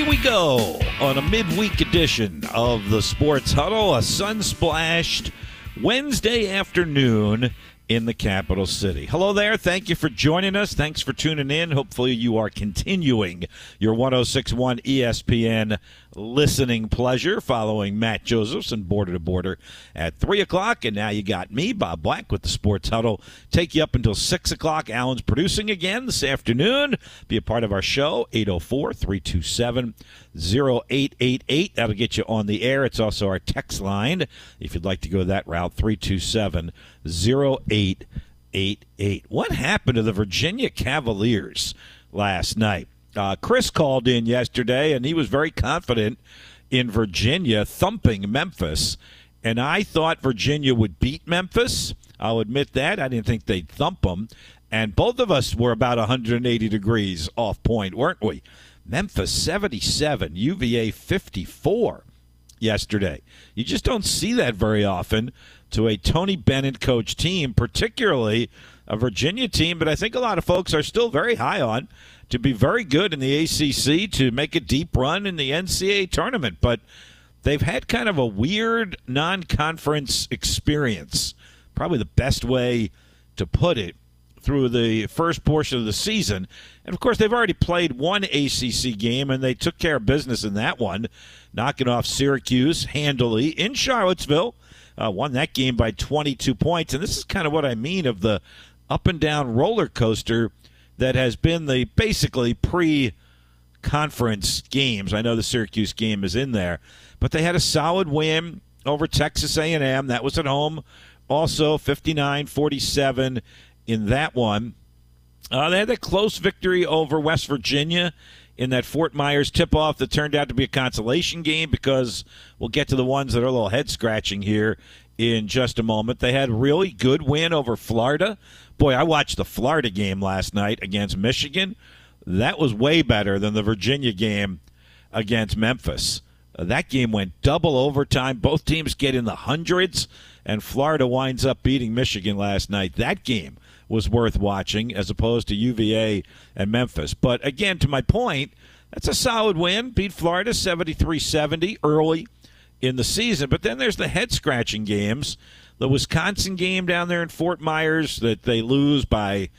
Away we go on a midweek edition of the Sports Huddle, a sun splashed Wednesday afternoon in the capital city. Hello there. Thank you for joining us. Thanks for tuning in. Hopefully, you are continuing your 1061 ESPN listening pleasure following Matt Josephs and Border to Border at 3 o'clock. And now you got me, Bob Black, with the Sports Huddle. Take you up until 6 o'clock. Alan's producing again this afternoon. Be a part of our show, 804 327 0888. That'll get you on the air. It's also our text line if you'd like to go that route, 327 0888. What happened to the Virginia Cavaliers last night? Uh, Chris called in yesterday, and he was very confident in Virginia thumping Memphis. And I thought Virginia would beat Memphis. I'll admit that. I didn't think they'd thump them. And both of us were about 180 degrees off point, weren't we? Memphis 77, UVA 54 yesterday. You just don't see that very often to a Tony Bennett coach team, particularly a Virginia team, but I think a lot of folks are still very high on to be very good in the ACC, to make a deep run in the NCAA tournament. But they've had kind of a weird non conference experience, probably the best way to put it, through the first portion of the season. And of course, they've already played one ACC game, and they took care of business in that one, knocking off Syracuse handily in Charlottesville. Uh, won that game by 22 points. And this is kind of what I mean of the up and down roller coaster that has been the basically pre conference games. I know the Syracuse game is in there, but they had a solid win over Texas A&M. That was at home. Also 59-47 in that one. Uh, they had a close victory over West Virginia in that Fort Myers tip off that turned out to be a consolation game because we'll get to the ones that are a little head scratching here in just a moment. They had a really good win over Florida. Boy, I watched the Florida game last night against Michigan. That was way better than the Virginia game against Memphis. Uh, that game went double overtime. Both teams get in the hundreds, and Florida winds up beating Michigan last night. That game was worth watching as opposed to UVA and Memphis. But again, to my point, that's a solid win. Beat Florida 73 70 early in the season. But then there's the head scratching games. The Wisconsin game down there in Fort Myers that they lose by,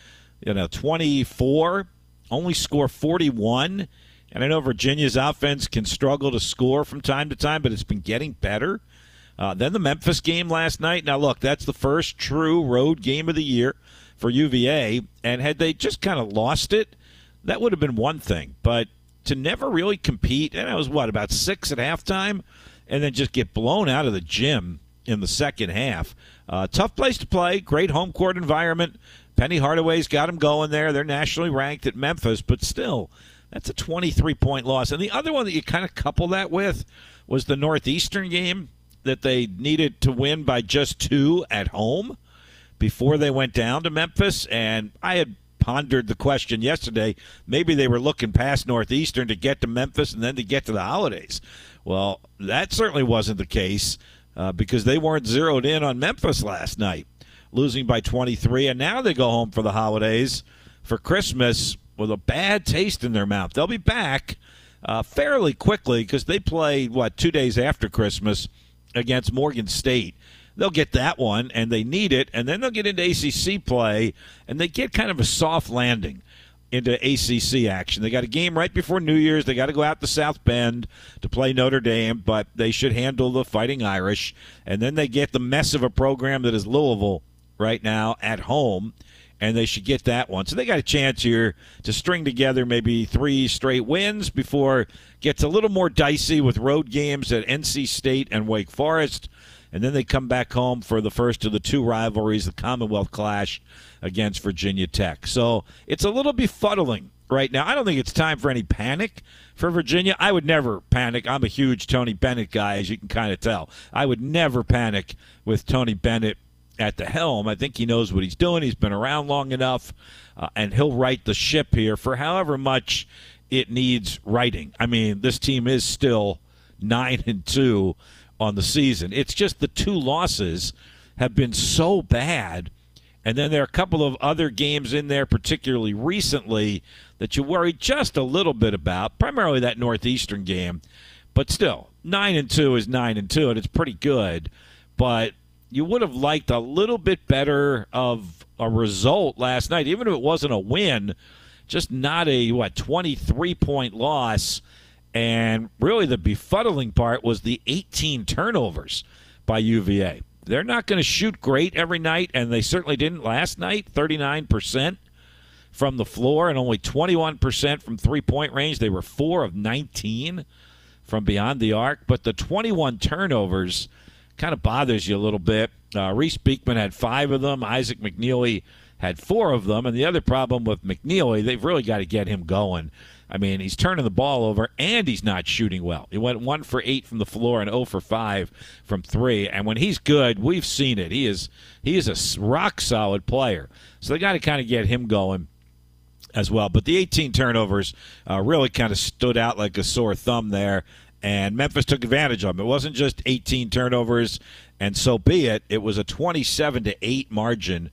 you know, 24, only score 41. And I know Virginia's offense can struggle to score from time to time, but it's been getting better. Uh, then the Memphis game last night. Now, look, that's the first true road game of the year for UVA. And had they just kind of lost it, that would have been one thing. But to never really compete, and it was what, about six at halftime, and then just get blown out of the gym in the second half. Uh, tough place to play, great home court environment. Penny Hardaway's got them going there. They're nationally ranked at Memphis, but still, that's a 23 point loss. And the other one that you kind of couple that with was the Northeastern game that they needed to win by just two at home before they went down to Memphis. And I had pondered the question yesterday. Maybe they were looking past Northeastern to get to Memphis and then to get to the holidays. Well, that certainly wasn't the case uh, because they weren't zeroed in on Memphis last night, losing by 23. And now they go home for the holidays for Christmas with a bad taste in their mouth. They'll be back uh, fairly quickly because they play, what, two days after Christmas against Morgan State they'll get that one and they need it, and then they'll get into ACC play and they get kind of a soft landing into ACC action. They got a game right before New Year's. They got to go out to South Bend to play Notre Dame, but they should handle the Fighting Irish. And then they get the mess of a program that is Louisville right now at home, and they should get that one. So they got a chance here to string together maybe three straight wins before it gets a little more dicey with road games at NC State and Wake Forest and then they come back home for the first of the two rivalries, the Commonwealth Clash against Virginia Tech. So it's a little befuddling right now. I don't think it's time for any panic for Virginia. I would never panic. I'm a huge Tony Bennett guy, as you can kind of tell. I would never panic with Tony Bennett at the helm. I think he knows what he's doing. He's been around long enough, uh, and he'll right the ship here for however much it needs righting. I mean, this team is still nine and two on the season. It's just the two losses have been so bad. And then there are a couple of other games in there, particularly recently, that you worry just a little bit about. Primarily that Northeastern game, but still, nine and two is nine and two, and it's pretty good. But you would have liked a little bit better of a result last night, even if it wasn't a win. Just not a what twenty three point loss. And really, the befuddling part was the 18 turnovers by UVA. They're not going to shoot great every night, and they certainly didn't last night 39% from the floor and only 21% from three point range. They were four of 19 from beyond the arc, but the 21 turnovers kind of bothers you a little bit. Uh, Reece Beekman had five of them, Isaac McNeely had four of them, and the other problem with McNeely, they've really got to get him going. I mean, he's turning the ball over and he's not shooting well. He went one for eight from the floor and 0 for five from three. And when he's good, we've seen it. He is he is a rock solid player. So they got to kind of get him going as well. But the 18 turnovers uh, really kind of stood out like a sore thumb there. And Memphis took advantage of them. It wasn't just 18 turnovers, and so be it. It was a 27 to 8 margin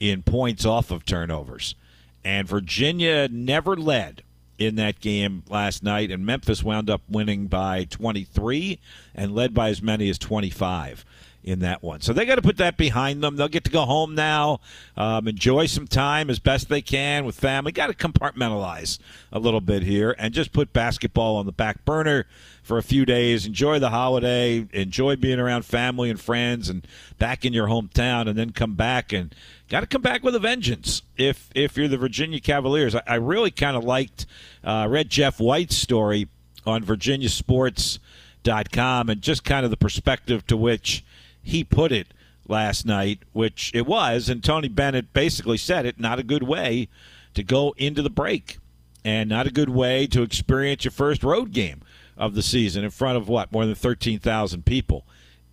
in points off of turnovers. And Virginia never led in that game last night, and Memphis wound up winning by 23 and led by as many as 25 in that one. So they got to put that behind them. They'll get to go home now, um, enjoy some time as best they can with family. Got to compartmentalize a little bit here and just put basketball on the back burner for a few days. Enjoy the holiday, enjoy being around family and friends, and back in your hometown, and then come back and got to come back with a vengeance. If if you're the Virginia Cavaliers, I, I really kind of liked uh, read Jeff White's story on VirginiaSports.com and just kind of the perspective to which he put it last night, which it was, and Tony Bennett basically said it. Not a good way to go into the break, and not a good way to experience your first road game of the season in front of what more than thirteen thousand people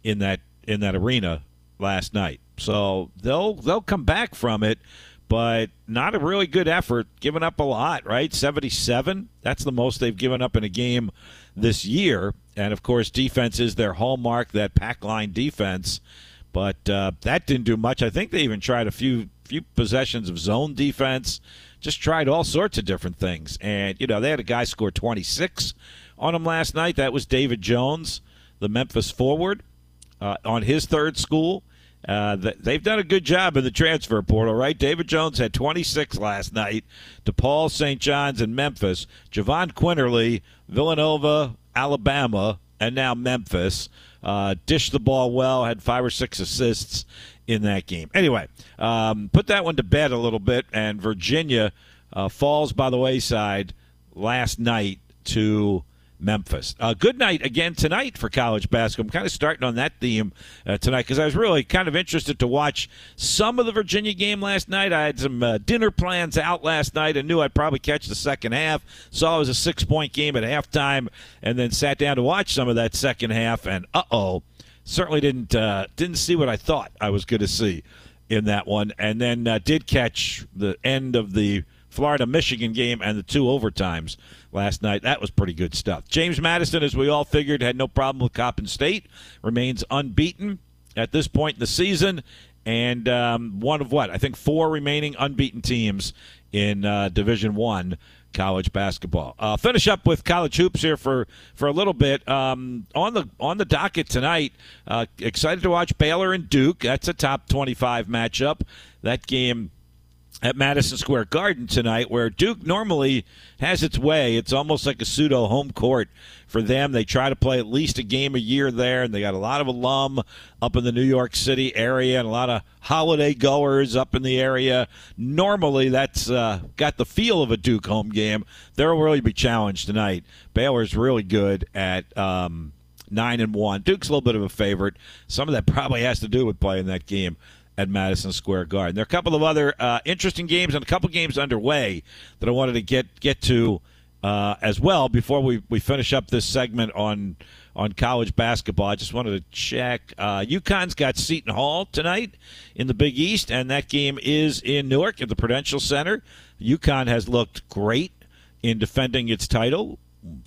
in that in that arena last night. So they'll they'll come back from it, but not a really good effort. Giving up a lot, right? Seventy seven. That's the most they've given up in a game this year. And of course, defense is their hallmark. That pack line defense. But uh, that didn't do much. I think they even tried a few few possessions of zone defense. Just tried all sorts of different things. And you know they had a guy score 26 on them last night. That was David Jones, the Memphis forward, uh, on his third school. Uh, they've done a good job in the transfer portal, right? David Jones had 26 last night. DePaul, St. John's, and Memphis. Jahvon Quinerly, Villanova, Alabama, and now Memphis. Uh, dished the ball well, had five or six assists in that game. Anyway, um, put that one to bed a little bit, and Virginia uh, falls by the wayside last night to Memphis. Uh, good night again tonight for college basketball. I'm kind of starting on that theme uh, tonight because I was really kind of interested to watch some of the Virginia game last night. I had some uh, dinner plans out last night and knew I'd probably catch the second half. Saw it was a six point game at halftime and then sat down to watch some of that second half. And uh oh, certainly didn't uh, didn't see what I thought I was going to see in that one. And then uh, did catch the end of the Florida Michigan game and the two overtimes last night. That was pretty good stuff. James Madison, as we all figured, had no problem with Coppin State, remains unbeaten at this point in the season, and um, one of what I think four remaining unbeaten teams in uh, Division One college basketball. Uh, finish up with college hoops here for, for a little bit. Um, on the on the docket tonight, uh, excited to watch Baylor and Duke. That's a top twenty five matchup. That game at Madison Square Garden tonight, where Duke normally has its way. It's almost like a pseudo home court for them. They try to play at least a game a year there, and they got a lot of alum up in the New York City area and a lot of holiday goers up in the area. Normally, that's uh, got the feel of a Duke home game. They'll really be challenged tonight. Baylor's really good at. Um, nine and one. Duke's a little bit of a favorite. Some of that probably has to do with playing that game at Madison Square Garden. There are a couple of other uh, interesting games and a couple games underway that I wanted to get get to uh, as well before we, we finish up this segment on on college basketball. I just wanted to check. Uh, UConn's got Seton Hall tonight in the Big East, and that game is in Newark at the Prudential Center. UConn has looked great in defending its title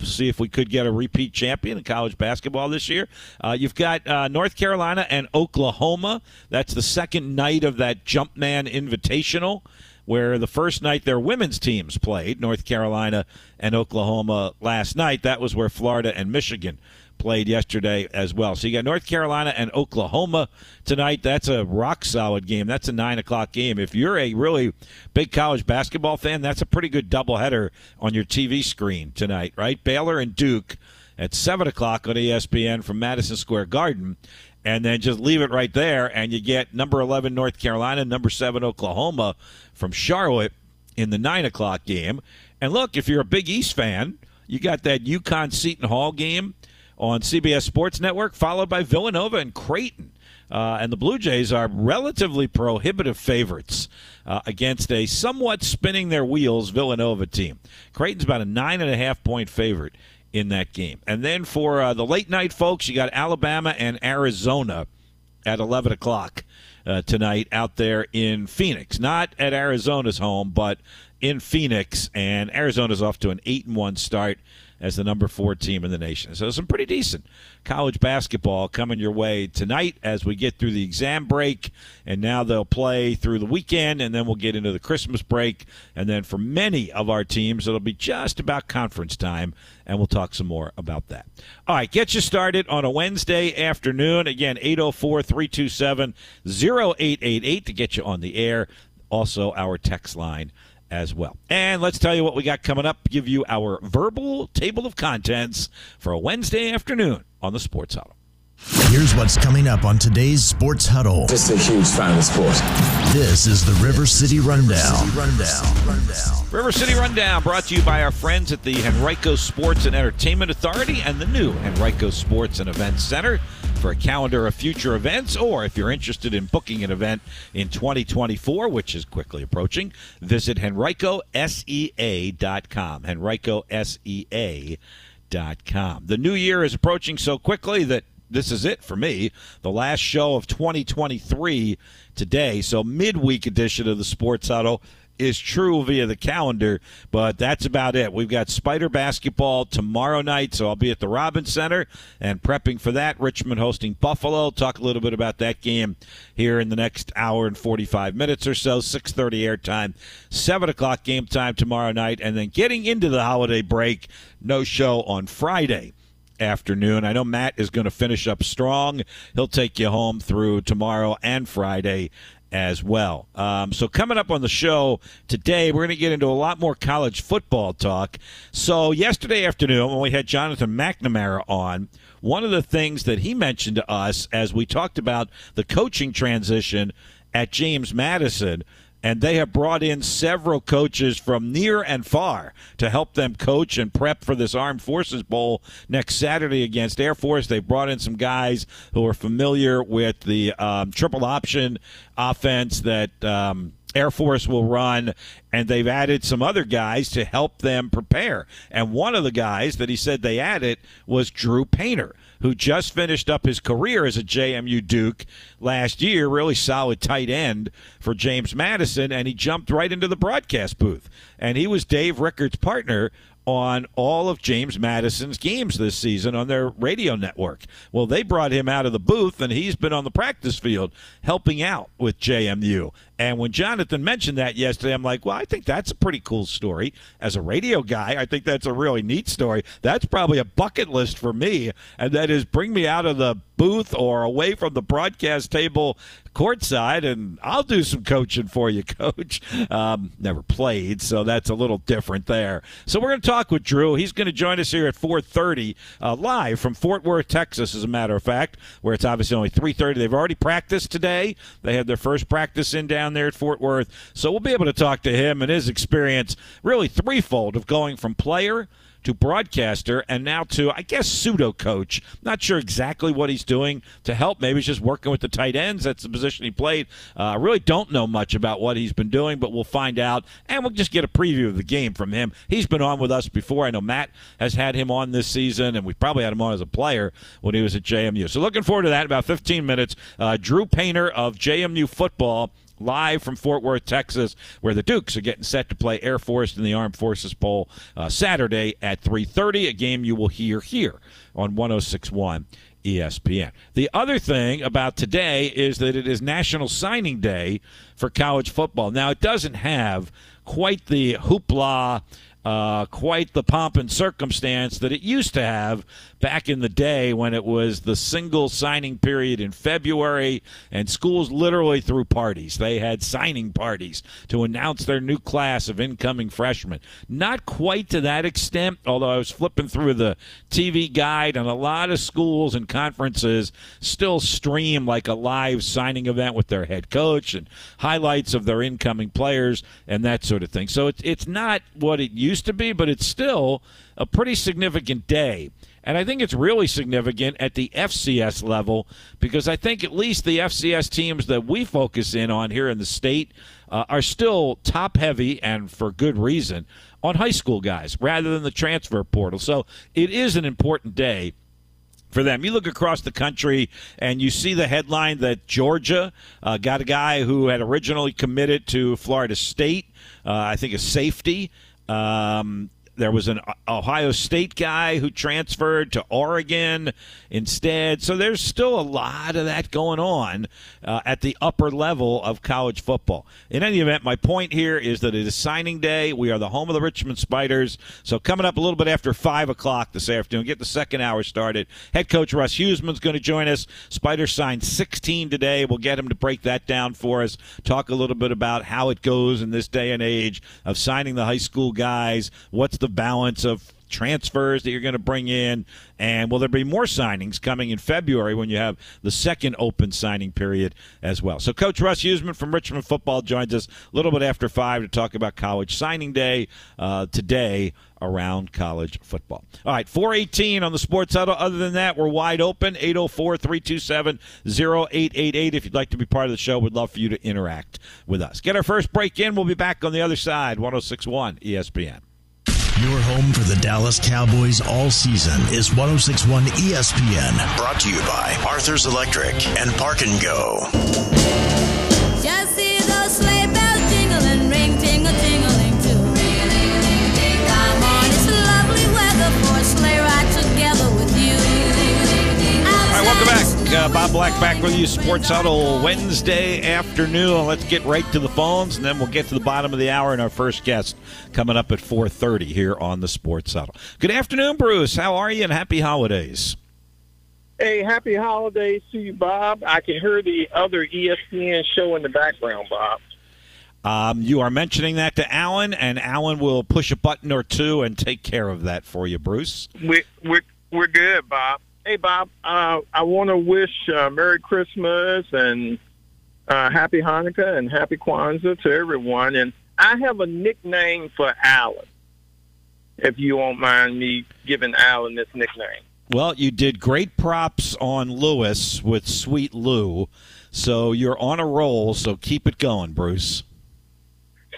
see if we could get a repeat champion in college basketball this year. Uh, you've got uh, North Carolina and Oklahoma. That's the second night of that Jumpman Invitational, where the first night their women's teams played, North Carolina and Oklahoma last night. That was where Florida and Michigan played yesterday as well. So you got North Carolina and Oklahoma tonight. That's a rock solid game. That's a nine o'clock game. If you're a really big college basketball fan, that's a pretty good doubleheader on your TV screen tonight, right? Baylor and Duke at seven o'clock on ESPN from Madison Square Garden. And then just leave it right there, and you get number 11 North Carolina, number 7 Oklahoma from Charlotte in the 9 o'clock game. And look, if you're a Big East fan, you got that UConn Seton Hall game on CBS Sports Network, followed by Villanova and Creighton. Uh, and the Blue Jays are relatively prohibitive favorites uh, against a somewhat spinning their wheels Villanova team. Creighton's about a nine and a half point favorite in that game. And then for uh, the late night folks, you got Alabama and Arizona at 11 o'clock uh, tonight out there in Phoenix. Not at Arizona's home, but in Phoenix. And Arizona's off to an 8 and 1 start as the number four team in the nation. So some pretty decent college basketball coming your way tonight as we get through the exam break, and now they'll play through the weekend, and then we'll get into the Christmas break, and then for many of our teams, it'll be just about conference time, and we'll talk some more about that. All right, get you started on a Wednesday afternoon. Again, 804 327 0888 to get you on the air. Also, our text line as well. And let's tell you what we got coming up. Give you our verbal table of contents for a Wednesday afternoon on the Sports Huddle. Here's what's coming up on today's Sports Huddle. Just a huge fan of the sport. This is the River City Rundown. Rundown. Rundown. River City Rundown brought to you by our friends at the Henrico Sports and Entertainment Authority and the new Henrico Sports and Events Center for a calendar of future events, or if you're interested in booking an event in 2024, which is quickly approaching, visit henricosea.com. henricosea.com. The new year is approaching so quickly that this is it for me. The last show of 2023 today. So, midweek edition of the Sports Huddle is true via the calendar, but that's about it. We've got Spider basketball tomorrow night, so I'll be at the Robins Center and prepping for that. Richmond hosting Buffalo. Talk a little bit about that game here in the next hour and 45 minutes or so. 6:30 airtime, 7 o'clock game time tomorrow night, and then getting into the holiday break. No show on Friday afternoon. I know Matt is going to finish up strong. He'll take you home through tomorrow and Friday as well. Um, so, coming up on the show today, we're going to get into a lot more college football talk. So, yesterday afternoon, when we had Jonathan McNamara on, one of the things that he mentioned to us as we talked about the coaching transition at James Madison and they have brought in several coaches from near and far to help them coach and prep for this Armed Forces Bowl next Saturday against Air Force. They've brought in some guys who are familiar with the um, triple option offense that. Um, Air Force will run, and they've added some other guys to help them prepare. And one of the guys that he said they added was Drew Painter, who just finished up his career as a JMU Duke last year, really solid tight end for James Madison, and he jumped right into the broadcast booth. And he was Dave Rickard's partner on all of James Madison's games this season on their radio network. Well, they brought him out of the booth, and he's been on the practice field helping out with JMU. And when Jonathan mentioned that yesterday, I'm like, well, I think that's a pretty cool story. As a radio guy, I think that's a really neat story. That's probably a bucket list for me, and that is bring me out of the booth or away from the broadcast table courtside, and I'll do some coaching for you, coach. Um, never played, so that's a little different there. So we're going to talk with Drew. He's going to join us here at 4:30 uh, live from Fort Worth, Texas, as a matter of fact, where it's obviously only 3:30. They've already practiced today. They had their first practice in down there at Fort Worth, so we'll be able to talk to him and his experience, really threefold of going from player to broadcaster and now to, I guess, pseudo coach. Not sure exactly what he's doing to help. Maybe he's just working with the tight ends. That's the position he played. Uh, I uh, really don't know much about what he's been doing, but we'll find out. And we'll just get a preview of the game from him. He's been on with us before. I know Matt has had him on this season, and we probably had him on as a player when he was at JMU. So looking forward to that. About 15 minutes. Uh, Drew Painter of JMU football live from Fort Worth, Texas, where the Dukes are getting set to play Air Force in the Armed Forces Bowl uh, Saturday at 3:30. A game you will hear here on 106.1 ESPN. The other thing about today is that it is National Signing Day for college football. Now it doesn't have quite the hoopla uh, quite the pomp and circumstance that it used to have back in the day when it was the single signing period in February and schools literally threw parties. They had signing parties to announce their new class of incoming freshmen. Not quite to that extent, although I was flipping through the TV guide and a lot of schools and conferences still stream like a live signing event with their head coach and highlights of their incoming players and that sort of thing. So it's, it's not what it used used to be, but it's still a pretty significant day. And I think it's really significant at the FCS level because I think at least the FCS teams that we focus in on here in the state uh, are still top heavy and for good reason on high school guys rather than the transfer portal. So it is an important day for them. You look across the country and you see the headline that Georgia uh, got a guy who had originally committed to Florida State, uh, I think a safety. Um, there was an Ohio State guy who transferred to Oregon instead. So there's still a lot of that going on uh, at the upper level of college football. In any event, my point here is that it is signing day. We are the home of the Richmond Spiders. So coming up a little bit after 5 o'clock this afternoon, get the second hour started. Head coach Russ Huesman's going to join us. Spiders signed 16 today. We'll get him to break that down for us, talk a little bit about how it goes in this day and age of signing the high school guys. What's the the balance of transfers that you're going to bring in? And will there be more signings coming in February when you have the second open signing period as well? So, Coach Russ Huesman from Richmond Football joins us a little bit after 5 to talk about college signing day uh, today around college football. All right, 418 on the Sports Huddle. Other than that, we're wide open. 804 327 0888. If you'd like to be part of the show, we'd love for you to interact with us. Get our first break in. We'll be back on the other side, 1061 ESPN. Your home for the Dallas Cowboys all season is 1061 ESPN. Brought to you by Arthur's Electric and Park and Go. Just see those sleigh bells jingling, ring, tingle, tingling too. Come on, it's lovely weather for a sleigh ride together with you. All right, welcome back. Uh, Bob Black back with you, Sports Huddle Wednesday afternoon. Let's get right to the phones, and then we'll get to the bottom of the hour and our first guest coming up at 4.30 here on the Sports Huddle. Good afternoon, Bruce. How are you, and happy holidays. Hey, happy holidays to you, Bob. I can hear the other ESPN show in the background, Bob. Um, you are mentioning that to Alan, and Alan will push a button or two and take care of that for you, Bruce. We, we're, we're good, Bob. Hey, Bob, uh, I want to wish uh, Merry Christmas and uh, Happy Hanukkah and Happy Kwanzaa to everyone. And I have a nickname for Alan, if you won't mind me giving Alan this nickname. Well, you did great props on Lewis with Sweet Lou, so you're on a roll. So keep it going, Bruce.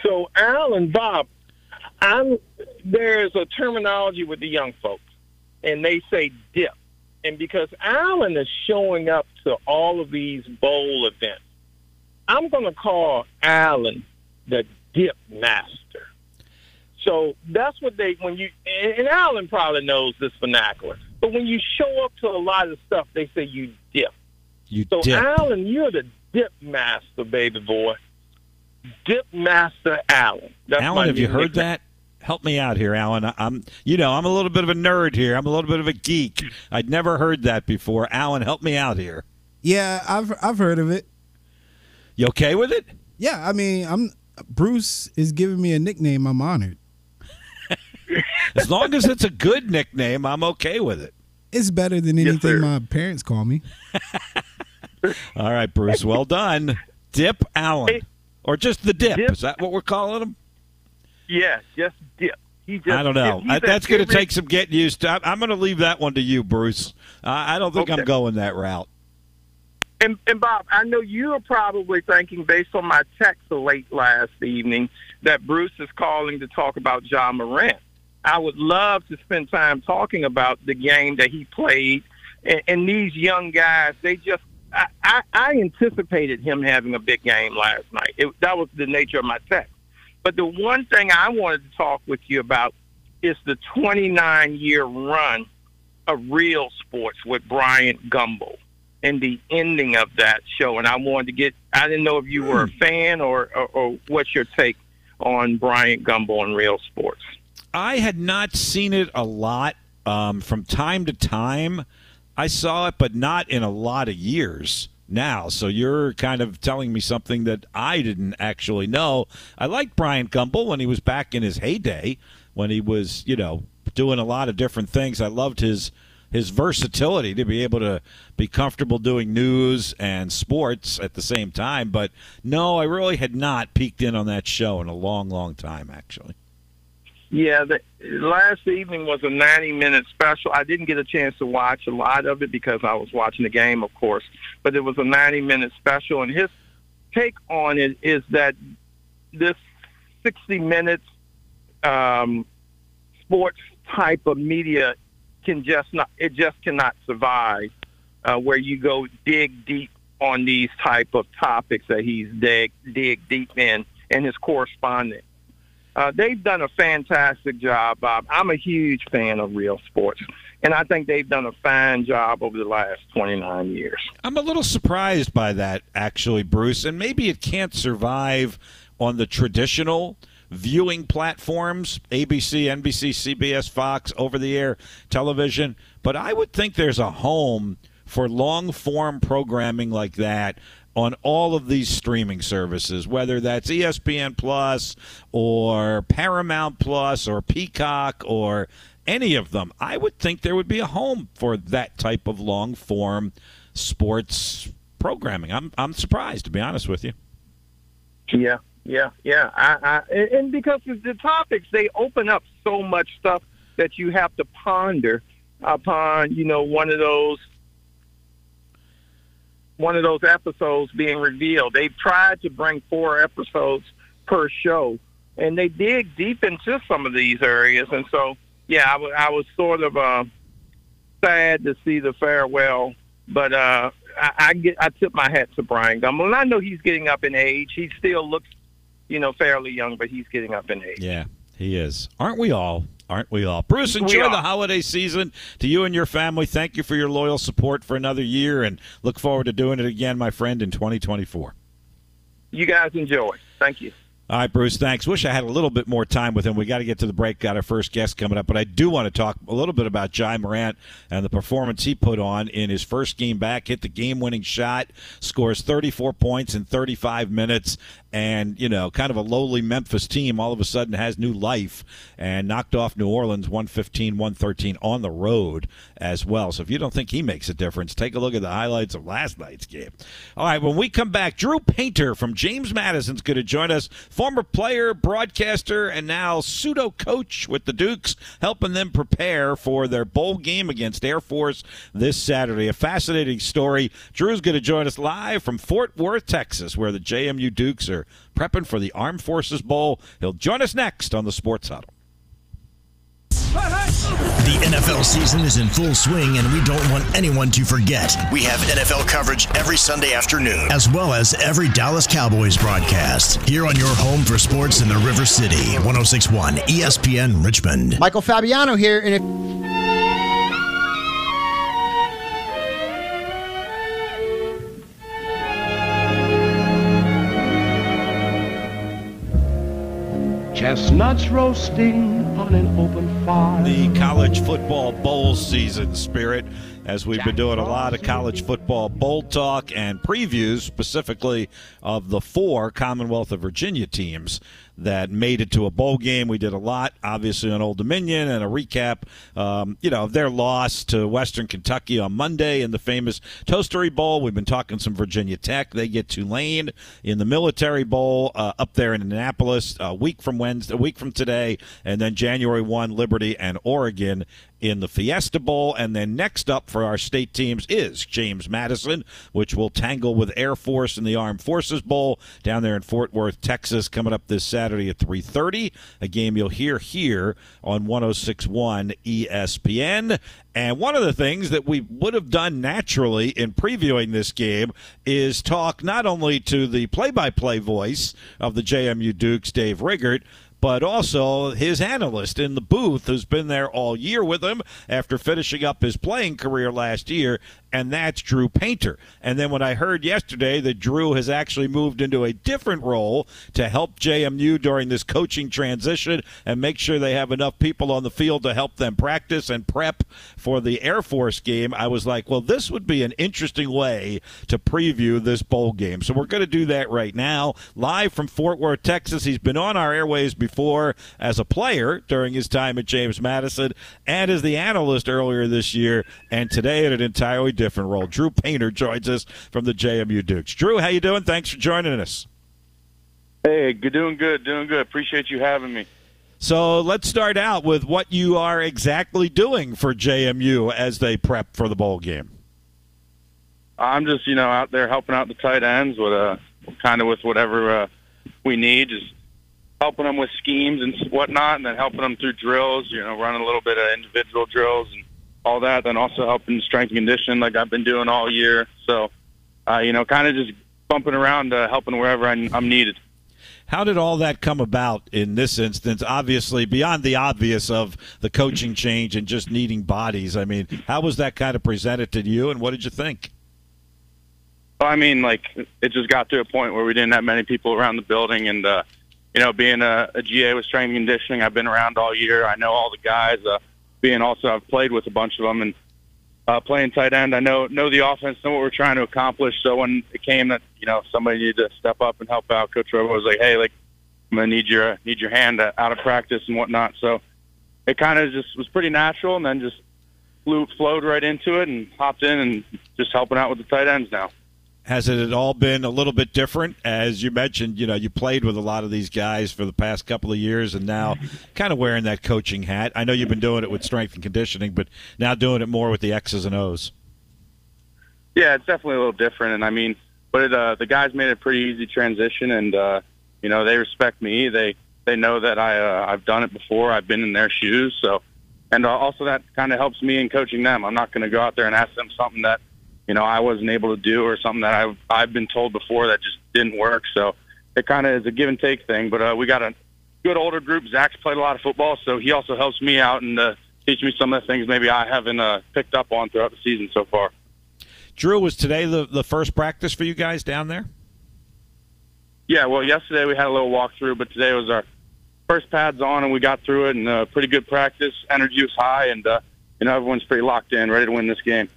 So, Alan, Bob, I'm there's a terminology with the young folks, and they say dip. And because Alan is showing up to all of these bowl events, I'm going to call Alan the dip master. So that's what they, when you, and Alan probably knows this vernacular, but when you show up to a lot of stuff, they say you dip. You so dip. Alan, you're the dip master, baby boy. Dip master Alan. That's Alan, have you heard that? Help me out here, Alan. I'm, you know, I'm a little bit of a nerd here. I'm a little bit of a geek. I'd never heard that before. Alan, help me out here. Yeah, I've I've heard of it. You okay with it? Yeah, I mean, I'm Bruce is giving me a nickname. I'm honored. as long as it's a good nickname, I'm okay with it. It's better than anything yes, my parents call me. All right, Bruce. Well done, Dip Alan, or just the Dip. dip. Is that what we're calling him? Yeah, just dip. He just, I don't know. a That's going to take some getting used to. I- I'm going to leave that one to you, Bruce. Uh, I don't think I'm going that route. And, and Bob, I know you are probably thinking, based on my text late last evening, that Bruce is calling to talk about Ja Morant. I would love to spend time talking about the game that he played, and, and these young guys. They just, I, I, I anticipated him having a big game last night. It, that was the nature of my text. But the one thing I wanted to talk with you about is the 29 year run of real sports with Bryant Gumbel and the ending of that show. And I wanted to get, I didn't know if you were a fan or, or, or what's your take on Bryant Gumbel and real sports. I had not seen it a lot um, from time to time. I saw it, but not in a lot of years now. So you're kind of telling me something that I didn't actually know. I liked Bryant Gumbel when he was back in his heyday, when he was, you know, doing a lot of different things. I loved his his versatility to be able to be comfortable doing news and sports at the same time. But no, I really had not peeked in on that show in a long, long time, actually. Yeah, the, last evening was a 90 minute special. I didn't get a chance to watch a lot of it because I was watching the game, of course, but it was a 90 minute special. And his take on it is that this 60 minutes um, sports type of media can just not, it just cannot survive uh, where you go dig deep on these type of topics that he's dig, dig deep in and his correspondent. Uh, they've done a fantastic job, Bob. I'm a huge fan of real sports, and I think they've done a fine job over the last 29 years. I'm a little surprised by that, actually, Bruce. And maybe it can't survive on the traditional viewing platforms ABC, NBC, CBS, Fox, over the air television. But I would think there's a home for long form programming like that on all of these streaming services, whether that's ESPN Plus or Paramount Plus or Peacock or any of them. I would think there would be a home for that type of long form sports programming. I'm I'm surprised to be honest with you. Yeah, yeah, yeah. I, I, and because the topics, they open up so much stuff that you have to ponder upon. You know, one of those one of those episodes being revealed. They've tried to bring four episodes per show, and they dig deep into some of these areas. And so, yeah, I was sort of uh, sad to see the farewell, but uh, I, I get I tip my hat to Bryant Gumbel, and I know he's getting up in age. He still looks, you know, fairly young, but he's getting up in age. Yeah, he is. Aren't we all? Aren't we all? Bruce, enjoy the holiday season. To you and your family, thank you for your loyal support for another year and look forward to doing it again, my friend, in 2024. You guys enjoy. Thank you. All right, Bruce, thanks. Wish I had a little bit more time with him. We got to get to the break. Got our first guest coming up, but I do want to talk a little bit about Ja Morant and the performance he put on in his first game back. Hit the game-winning shot, scores 34 points in 35 minutes, and you know, kind of a lowly Memphis team all of a sudden has new life and knocked off New Orleans 115-113 on the road as well. So if you don't think he makes a difference, take a look at the highlights of last night's game. All right, when we come back, Drew Painter from James Madison's going to join us. Former player, broadcaster, and now pseudo coach with the Dukes, helping them prepare for their bowl game against Air Force this Saturday. A fascinating story. Drew's going to join us live from Fort Worth, Texas, where the JMU Dukes are prepping for the Armed Forces Bowl. He'll join us next on the Sports Huddle. The NFL season is in full swing, and we don't want anyone to forget. We have NFL coverage every Sunday afternoon, as well as every Dallas Cowboys broadcast. Here on your home for sports in the River City, 1061 ESPN Richmond. Michael Fabiano here, and if Chestnuts roasting on an open fire. the college football bowl season spirit as we've been doing a lot of college football bowl talk and previews, specifically of the four Commonwealth of Virginia teams that made it to a bowl game. We did a lot, obviously, on Old Dominion and a recap, um, you know, of their loss to Western Kentucky on Monday in the famous Toastery Bowl. We've been talking some Virginia Tech. They get Tulane in the Military Bowl uh, up there in Annapolis a week from Wednesday, a week from today, and then January 1, Liberty and Oregon in the Fiesta Bowl. And then next up for our state teams is James Madison, which will tangle with Air Force in the Armed Forces Bowl down there in Fort Worth, Texas, coming up this Saturday at 3:30. A game you'll hear here on 106.1 ESPN. And one of the things that we would have done naturally in previewing this game is talk not only to the play-by-play voice of the JMU Dukes, Dave Riggert, but also his analyst in the booth who's been there all year with him after finishing up his playing career last year and that's Drew Painter. And then when I heard yesterday that Drew has actually moved into a different role to help JMU during this coaching transition and make sure they have enough people on the field to help them practice and prep for the Air Force game, I was like, well, this would be an interesting way to preview this bowl game. So we're going to do that right now, live from Fort Worth, Texas. He's been on our airways before as a player during his time at James Madison and as the analyst earlier this year, and today at an entirely different role. Drew Painter joins us from the JMU Dukes. Drew, how you doing? Thanks for joining us. Hey, good, doing good, doing good. Appreciate you having me. So let's start out with what you are exactly doing for JMU as they prep for the bowl game. I'm just, you know, out there helping out the tight ends with uh, kind of with whatever uh, we need, just helping them with schemes and whatnot, and then helping them through drills. You know, running a little bit of individual drills and all that, then also helping strength and conditioning like I've been doing all year. So, uh, you know, kind of just bumping around, uh, helping wherever I'm needed. How did all that come about in this instance? Obviously, beyond the obvious of the coaching change and just needing bodies. I mean, how was that kind of presented to you, and what did you think? Well, I mean, like it just got to a point where we didn't have many people around the building, and uh, you know, being a, a GA with strength and conditioning, I've been around all year. I know all the guys. Uh, being also I've played with a bunch of them and uh, playing tight end. I know know the offense, know what we're trying to accomplish. So when it came that you know somebody needed to step up and help out, Coach Robo was like, "Hey, like I'm gonna need your need your hand out of practice and whatnot." So it kind of just was pretty natural, and then just flew flowed right into it and hopped in and just helping out with the tight ends now. Has it all been a little bit different? As you mentioned, you know, you played with a lot of these guys for the past couple of years and now kind of wearing that coaching hat. I know you've been doing it with strength and conditioning, but now doing it more with the X's and O's. Yeah, it's definitely a little different. And I mean, but it, uh, the guys made a pretty easy transition and, uh, you know, they respect me. They, they know that I, uh, I've done it before. I've been in their shoes. So, and uh, also that kind of helps me in coaching them. I'm not going to go out there and ask them something that you know I wasn't able to do or something that I've I've been told before that just didn't work. So it kind of is a give and take thing. But uh, we got a good older group. Zach's played a lot of football, so he also helps me out and uh, teach me some of the things maybe I haven't uh, picked up on throughout the season so far. Drew, was today the the first practice for you guys down there? Yeah, well, yesterday we had a little walkthrough, but today was our first pads on, and we got through it, and uh, pretty good practice. Energy was high, and uh, you know everyone's pretty locked in, ready to win this game.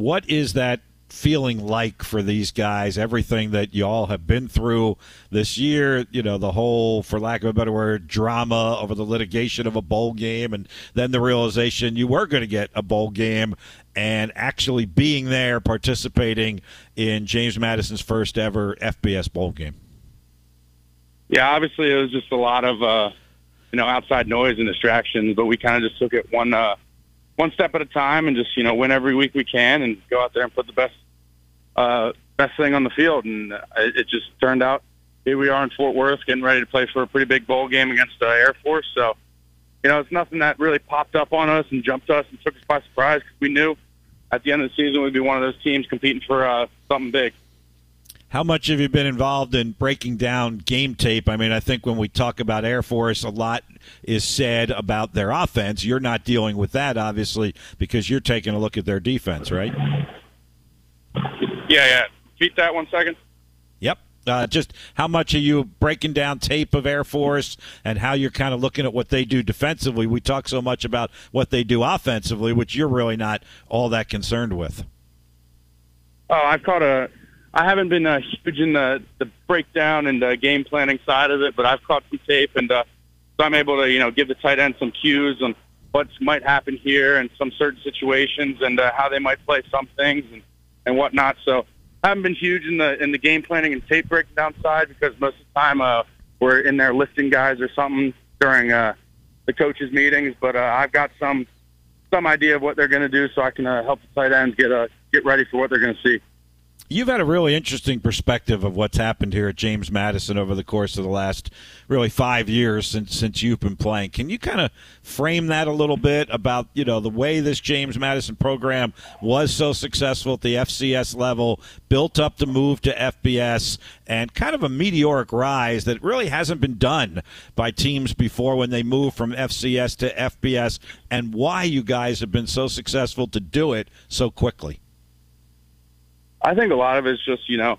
What is that feeling like for these guys? Everything that you all have been through this year, you know, the whole, for lack of a better word, drama over the litigation of a bowl game, and then the realization you were going to get a bowl game and actually being there, participating in James Madison's first ever FBS bowl game. Yeah, obviously it was just a lot of uh, you know outside noise and distractions, but we kind of just took it one uh, one step at a time and just you know win every week we can and go out there and put the best uh, best thing on the field. And it, it just turned out here we are in Fort Worth, getting ready to play for a pretty big bowl game against the Air Force. So you know it's nothing that really popped up on us and jumped us and took us by surprise because we knew at the end of the season we'd be one of those teams competing for uh, something big. How much have you been involved in breaking down game tape? I mean, I think when we talk about Air Force, a lot is said about their offense. You're not dealing with that, obviously, because you're taking a look at their defense, right? Yeah, yeah. Repeat that one second. Yep. Uh, just how much are you breaking down tape of Air Force and how you're kind of looking at what they do defensively? We talk so much about what they do offensively, which you're really not all that concerned with. Oh, I've caught a. I haven't been uh, huge in the the breakdown and the game planning side of it, but I've caught some tape, and uh, so I'm able to you know give the tight end some cues on what might happen here and some certain situations and uh, how they might play some things and and whatnot. So I haven't been huge in the in the game planning and tape breakdown side because most of the time uh, we're in there listing guys or something during uh, the coaches meetings. But uh, I've got some some idea of what they're going to do, so I can uh, help the tight ends get uh, get ready for what they're going to see. You've had a really interesting perspective of what's happened here at James Madison over the course of the last really five years since since you've been playing. Can you kind of frame that a little bit about you know the way this James Madison program was so successful at the FCS level, built up to move to FBS, and kind of a meteoric rise that really hasn't been done by teams before when they move from FCS to FBS, and why you guys have been so successful to do it so quickly. I think a lot of it's just, you know,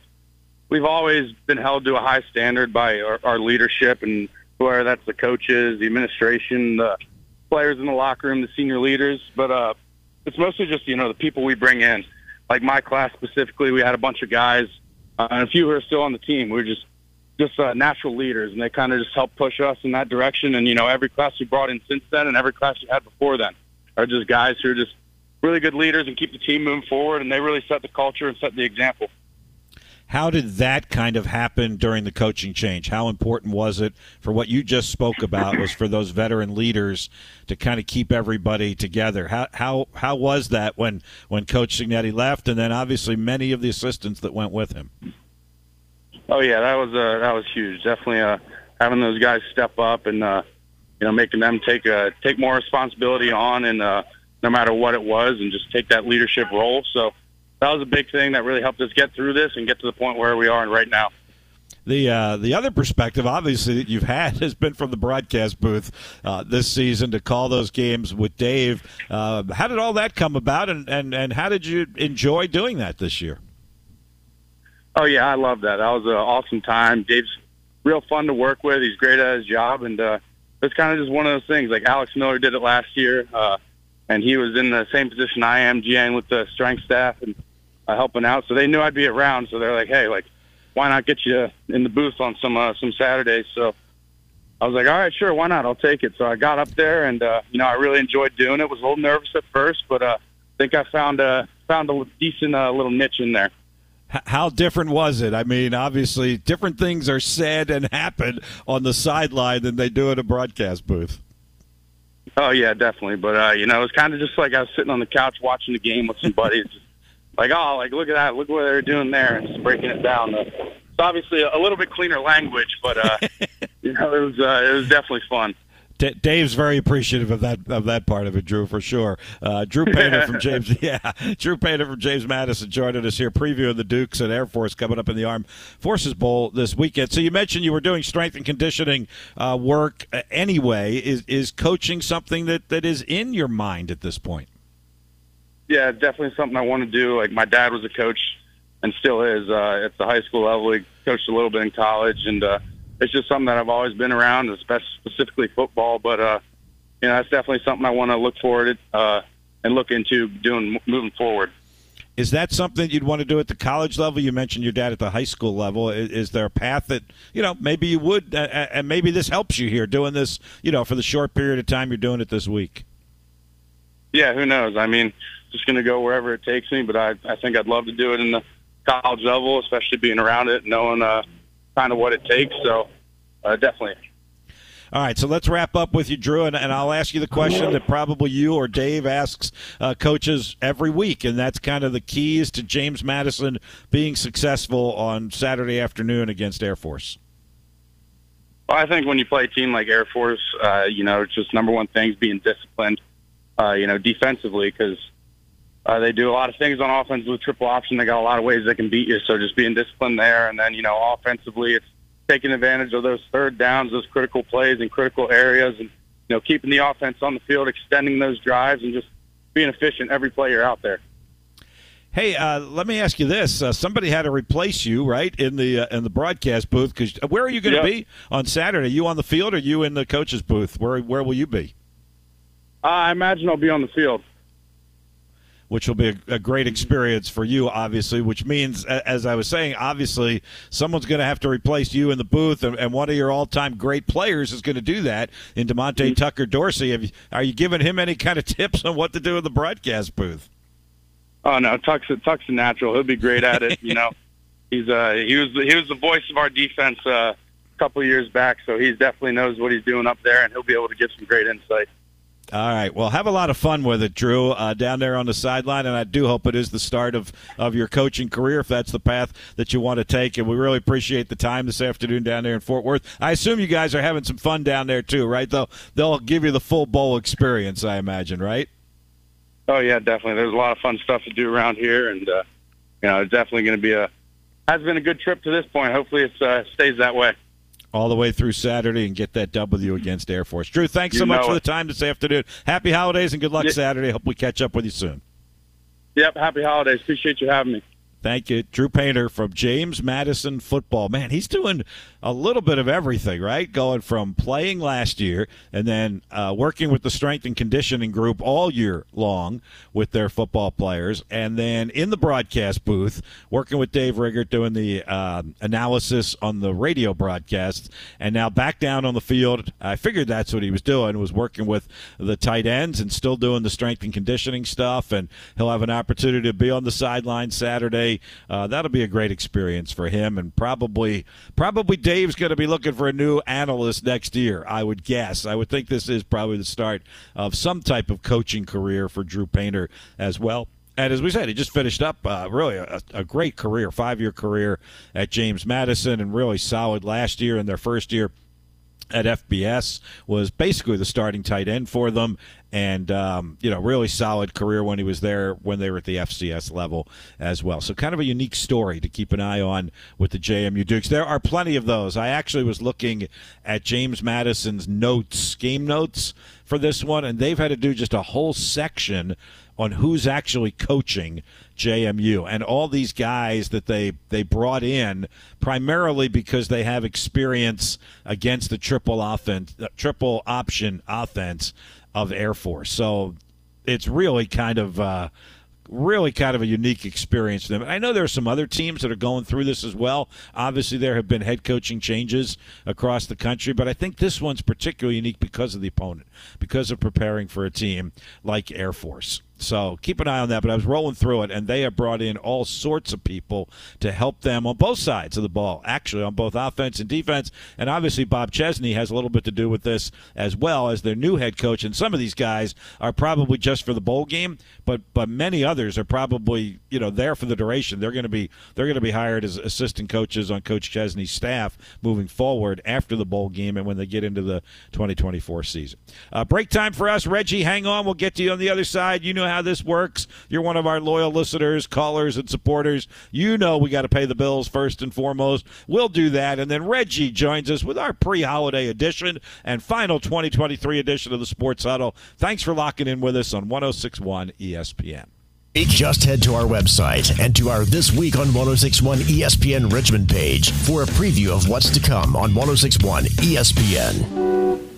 we've always been held to a high standard by our, our leadership and whether that's the coaches, the administration, the players in the locker room, the senior leaders. But uh, it's mostly just, you know, the people we bring in. Like my class specifically, we had a bunch of guys, uh, and a few who are still on the team. We are just just uh, natural leaders, and they kind of just help push us in that direction. And you know, every class we brought in since then, and every class we had before then, are just guys who are just really good leaders and keep the team moving forward. And they really set the culture and set the example. How did that kind of happen during the coaching change? How important was it for what you just spoke about? Was for those veteran leaders to kind of keep everybody together? How how how was that when when Coach Cignetti left, and then obviously many of the assistants that went with him? Oh yeah, that was uh, that was huge. Definitely uh, having those guys step up and uh, you know making them take uh, take more responsibility on and uh, no matter what it was, and just take that leadership role. So that was a big thing that really helped us get through this and get to the point where we are right now. The uh, the other perspective, obviously, that you've had has been from the broadcast booth uh, this season to call those games with Dave. Uh, how did all that come about, and, and, and how did you enjoy doing that this year? Oh yeah, I love that. That was an awesome time. Dave's real fun to work with. He's great at his job, and uh, it's kind of just one of those things. Like Alex Miller did it last year. Uh, and he was in the same position I am, GAing with the strength staff and uh, helping out. So they knew I'd be around. So they're like, hey, like, why not get you in the booth on some uh, some Saturdays? So I was like, all right, sure, why not? I'll take it. So I got up there, and uh, you know, I really enjoyed doing it. Was a little nervous at first, but uh, I think I found a found a decent uh, little niche in there. How different was it? I mean, obviously, different things are said and happen on the sideline than they do in a broadcast booth. Oh yeah, definitely. But uh, you know, it was kind of just like I was sitting on the couch watching the game with some buddies, just like, oh, like look at that, look what they're doing there, and just breaking it down. Uh, it's obviously a little bit cleaner language, but uh, you know, it was uh, it was definitely fun. D- Dave's very appreciative of that of that part of it, Drew, for sure. Uh, Drew Painter from James, yeah, Drew Painter from James Madison joining us here, previewing the Dukes and Air Force coming up in the Armed Forces Bowl this weekend. So you mentioned you were doing strength and conditioning uh, work uh, anyway. Is is coaching something that, that is in your mind at this point? Yeah, definitely something I want to do. Like my dad was a coach and still is uh, at the high school level. He coached a little bit in college and. Uh, it's just something that I've always been around, especially specifically football. But uh, you know, that's definitely something I want to look forward to uh, and look into doing moving forward. Is that something you'd want to do at the college level? You mentioned your dad at the high school level. Is, is there a path that you know maybe you would, uh, and maybe this helps you here doing this, you know, for the short period of time you're doing it this week? Yeah, who knows? I mean, just going to go wherever it takes me. But I, I think I'd love to do it in the college level, especially being around it, knowing uh, kind of what it takes. So uh, definitely. All right, so let's wrap up with you, Drew, and, and, I'll ask you the question that probably you or Dave asks uh, coaches every week, and that's kind of the keys to James Madison being successful on Saturday afternoon against Air Force. Well, I think when you play a team like Air Force, uh, you know, it's just number one thing is being disciplined, uh, you know, defensively, because uh, they do a lot of things on offense with triple option. They got a lot of ways they can beat you, so just being disciplined there, and then you know, offensively, it's taking advantage of those third downs, those critical plays in critical areas, and you know keeping the offense on the field, extending those drives, and just being efficient every play you're out there. Hey, uh, let me ask you this: uh, somebody had to replace you, right, in the uh, in the broadcast booth? Because where are you going to Yep. be on Saturday? Are you on the field, or you in the coach's booth? Where where will you be? Uh, I imagine I'll be on the field. Which will be a, a great experience for you, obviously. Which means, as I was saying, obviously, someone's going to have to replace you in the booth, and, and one of your all-time great players is going to do that. In Diamonte Tucker Dorsey, Have you, are you giving him any kind of tips on what to do in the broadcast booth? Oh no, Tuck's a, Tuck's a natural. He'll be great at it. You know, he's uh he was he was the voice of our defense uh, a couple years back, so he definitely knows what he's doing up there, and he'll be able to give some great insight. All right. Well, have a lot of fun with it, Drew, uh, down there on the sideline. And I do hope it is the start of, of your coaching career, if that's the path that you want to take. And we really appreciate the time this afternoon down there in Fort Worth. I assume you guys are having some fun down there, too, right? They'll, they'll give you the full bowl experience, I imagine, right? Oh yeah, definitely. There's a lot of fun stuff to do around here, and uh, you know, it's definitely going to be a has been a good trip to this point. Hopefully, it uh, stays that way. All the way through Saturday and get that W against Air Force. Drew, thanks You so much know for the time this afternoon. Happy holidays and good luck. Saturday. Hope we catch up with you soon. Yep. Happy holidays. Appreciate you having me. Thank you. Drew Painter from James Madison Football. Man, he's doing a little bit of everything, right? Going from playing last year and then uh, working with the strength and conditioning group all year long with their football players. And then in the broadcast booth, working with Dave Riggert, doing the um analysis on the radio broadcasts. And now back down on the field. I figured that's what he was doing, was working with the tight ends and still doing the strength and conditioning stuff. And he'll have an opportunity to be on the sideline Saturday. Uh, that'll be a great experience for him, and probably probably Dave's going to be looking for a new analyst next year. I would guess. I would think this is probably the start of some type of coaching career for Drew Painter as well. And as we said, he just finished up uh, really a, a great career, five year career at James Madison, and really solid last year in their first year at FBS was basically the starting tight end for them, and um, you know really solid career when he was there when they were at the FCS level as well. So kind of a unique story to keep an eye on with the JMU Dukes. There are plenty of those. I actually was looking at James Madison's notes, game notes for this one, and they've had to do just a whole section on who's actually coaching JMU and all these guys that they they brought in primarily because they have experience against the triple offense triple option offense of Air Force. So it's really kind of uh, really kind of a unique experience for them. I know there are some other teams that are going through this as well. Obviously, there have been head coaching changes across the country, but I think this one's particularly unique because of the opponent, because of preparing for a team like Air Force. So keep an eye on that. But I was rolling through it, and they have brought in all sorts of people to help them on both sides of the ball, actually, on both offense and defense. And obviously, Bob Chesney has a little bit to do with this as well as their new head coach. And some of these guys are probably just for the bowl game, but but many others are probably you know there for the duration. They're going to be they're going to be hired as assistant coaches on Coach Chesney's staff moving forward after the bowl game and when they get into the 2024 season. Uh, break time for us, Reggie. Hang on, we'll get to you on the other side. You know how this works. You're one of our loyal listeners, callers, and supporters. You know we got to pay the bills first and foremost. We'll do that, and then Reggie joins us with our pre-holiday edition and final 2023 edition of the Sports Huddle. Thanks for locking in with us on 106.1 ESPN. Just head to our website and to our This Week on 1061 ESPN Richmond page for a preview of what's to come on 1061 ESPN.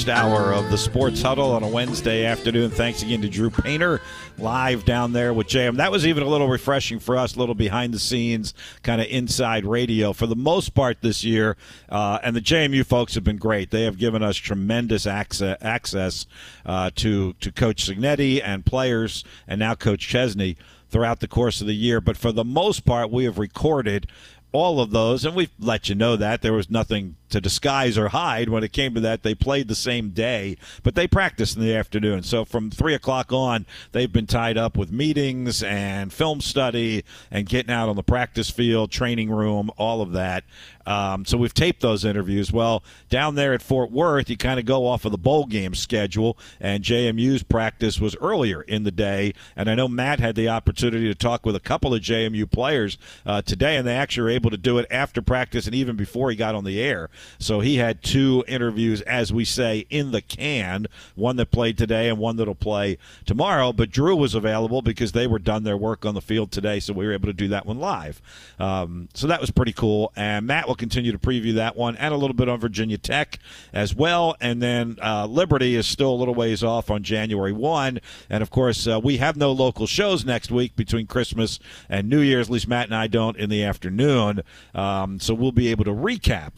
First hour of the Sports Huddle on a Wednesday afternoon. Thanks again to Drew Painter live down there with JM. That was even a little refreshing for us, a little behind the scenes, kind of inside radio for the most part this year. Uh, and the JMU folks have been great. They have given us tremendous access, access uh, to to Coach Cignetti and players, and now Coach Chesney throughout the course of the year. But for the most part, we have recorded all of those, and we've let you know that there was nothing to disguise or hide when it came to that. They played the same day, but they practiced in the afternoon. So from three o'clock on, they've been tied up with meetings and film study and getting out on the practice field, training room, all of that. Um, so we've taped those interviews. Well, down there at Fort Worth, you kind of go off of the bowl game schedule, and JMU's practice was earlier in the day. And I know Matt had the opportunity to talk with a couple of JMU players uh, today, and they actually were able to do it after practice and even before he got on the air. So he had two interviews, as we say, in the can one that played today and one that'll play tomorrow. But Drew was available because they were done their work on the field today, so we were able to do that one live. Um, so that was pretty cool. And Matt will continue to preview that one and a little bit on Virginia Tech as well. And then uh, Liberty is still a little ways off on January 1. And of course, uh, we have no local shows next week between Christmas and New Year's. At least Matt and I don't in the afternoon. Um, so we'll be able to recap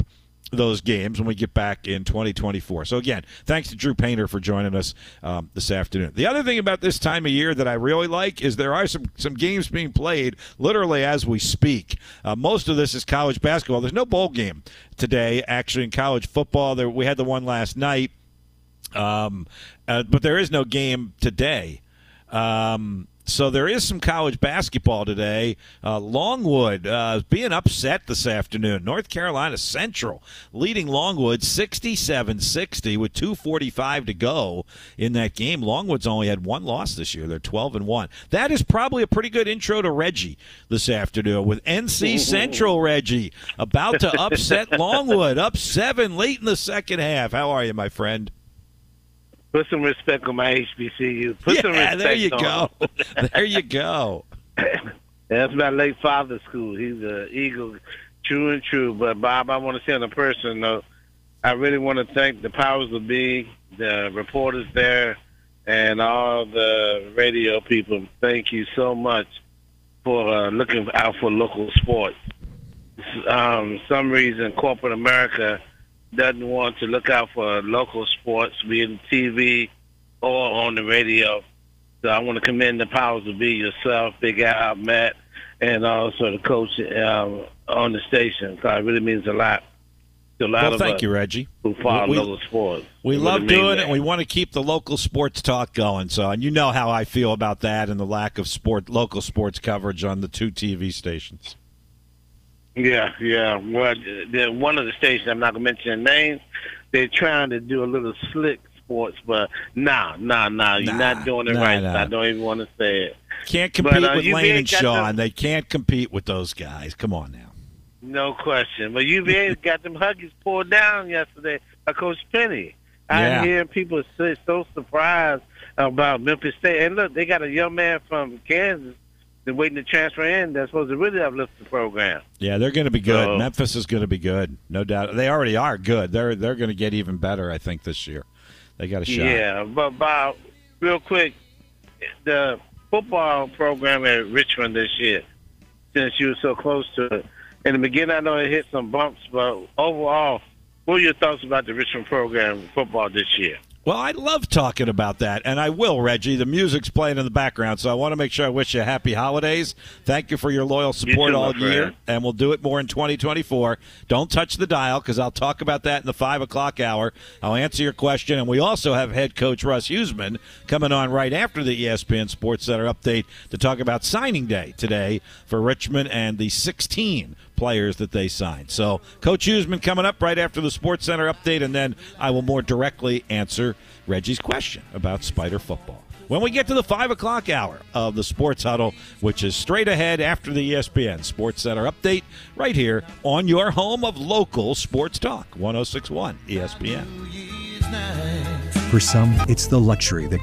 those games when we get back in 2024. So again, thanks to Drew Painter for joining us um, this afternoon. The other thing about this time of year that I really like is there are some some games being played literally as we speak. Uh, most of this is college basketball. There's no bowl game today actually in college football. There we had the one last night, um, uh, but there is no game today. Um, so there is some college basketball today. Uh, Longwood uh, being upset this afternoon. North Carolina Central leading Longwood 67-60 with 2:45 to go in that game. Longwood's only had one loss this year. They're 12 and 1. That is probably a pretty good intro to Reggie this afternoon with NC Central Reggie about to upset Longwood up 7 late in the second half. How are you, my friend? Put some respect on my HBCU. Put some yeah, respect there you on go. there you go. That's my late father's school. He's a Eagle, true and true. But Bob, I want to say on a personal note, I really want to thank the powers of be, the reporters there, and all the radio people. Thank you so much for uh, looking out for local sports. Um, some reason corporate America doesn't want to look out for local sports, be it TV or on the radio. So I want to commend the powers to be yourself, Big Al, Matt, and also the coach um, on the station. So it really means a lot to a lot Well, of thank us you, Reggie. who follow We- local sports. We love doing it. and We want to keep the local sports talk going. So, and you know how I feel about that and the lack of sport, local sports coverage on the two TV stations. Yeah, yeah. Well, the, one of the stations, I'm not going to mention the name, they're trying to do a little slick sports, but nah, nah, nah. You're Nah, not doing it nah, right. nah. I don't even want to say it. Can't But, compete uh, with Lane and Sean. them- They can't compete with those guys. Come on now. No question. But UVA got them Huggies pulled down yesterday by Coach Penny. Yeah. I hear people say so surprised about Memphis State. And look, they got a young man from Kansas that's waiting to transfer in that's supposed to really uplift the program. Yeah, they're going to be good. So- Memphis is going to be good, no doubt. They already are good. They're they're going to get even better, I think, this year. They got a shot. Yeah, but Bob, real quick, the football program at Richmond this year, since you were so close to it, in the beginning I know it hit some bumps, but overall, what are your thoughts about the Richmond program football this year? Well, I love talking about that, and I will, Reggie. The music's playing in the background, so I want to make sure I wish you a happy holidays. Thank you for your loyal support too, all year, and we'll do it more in 2024. Don't touch the dial because I'll talk about that in the 5 o'clock hour. I'll answer your question, and we also have head coach Russ Huesman coming on right after the ESPN Sports Center update to talk about signing day today for Richmond and the 16 players that they signed. So, Coach Huesman coming up right after the Sports Center update, and then I will more directly answer Reggie's question about Spider football. When we get to the 5 o'clock hour of the Sports Huddle, which is straight ahead after the ESPN Sports Center update, right here on your home of local sports talk, 1061 ESPN. For some, it's the luxury that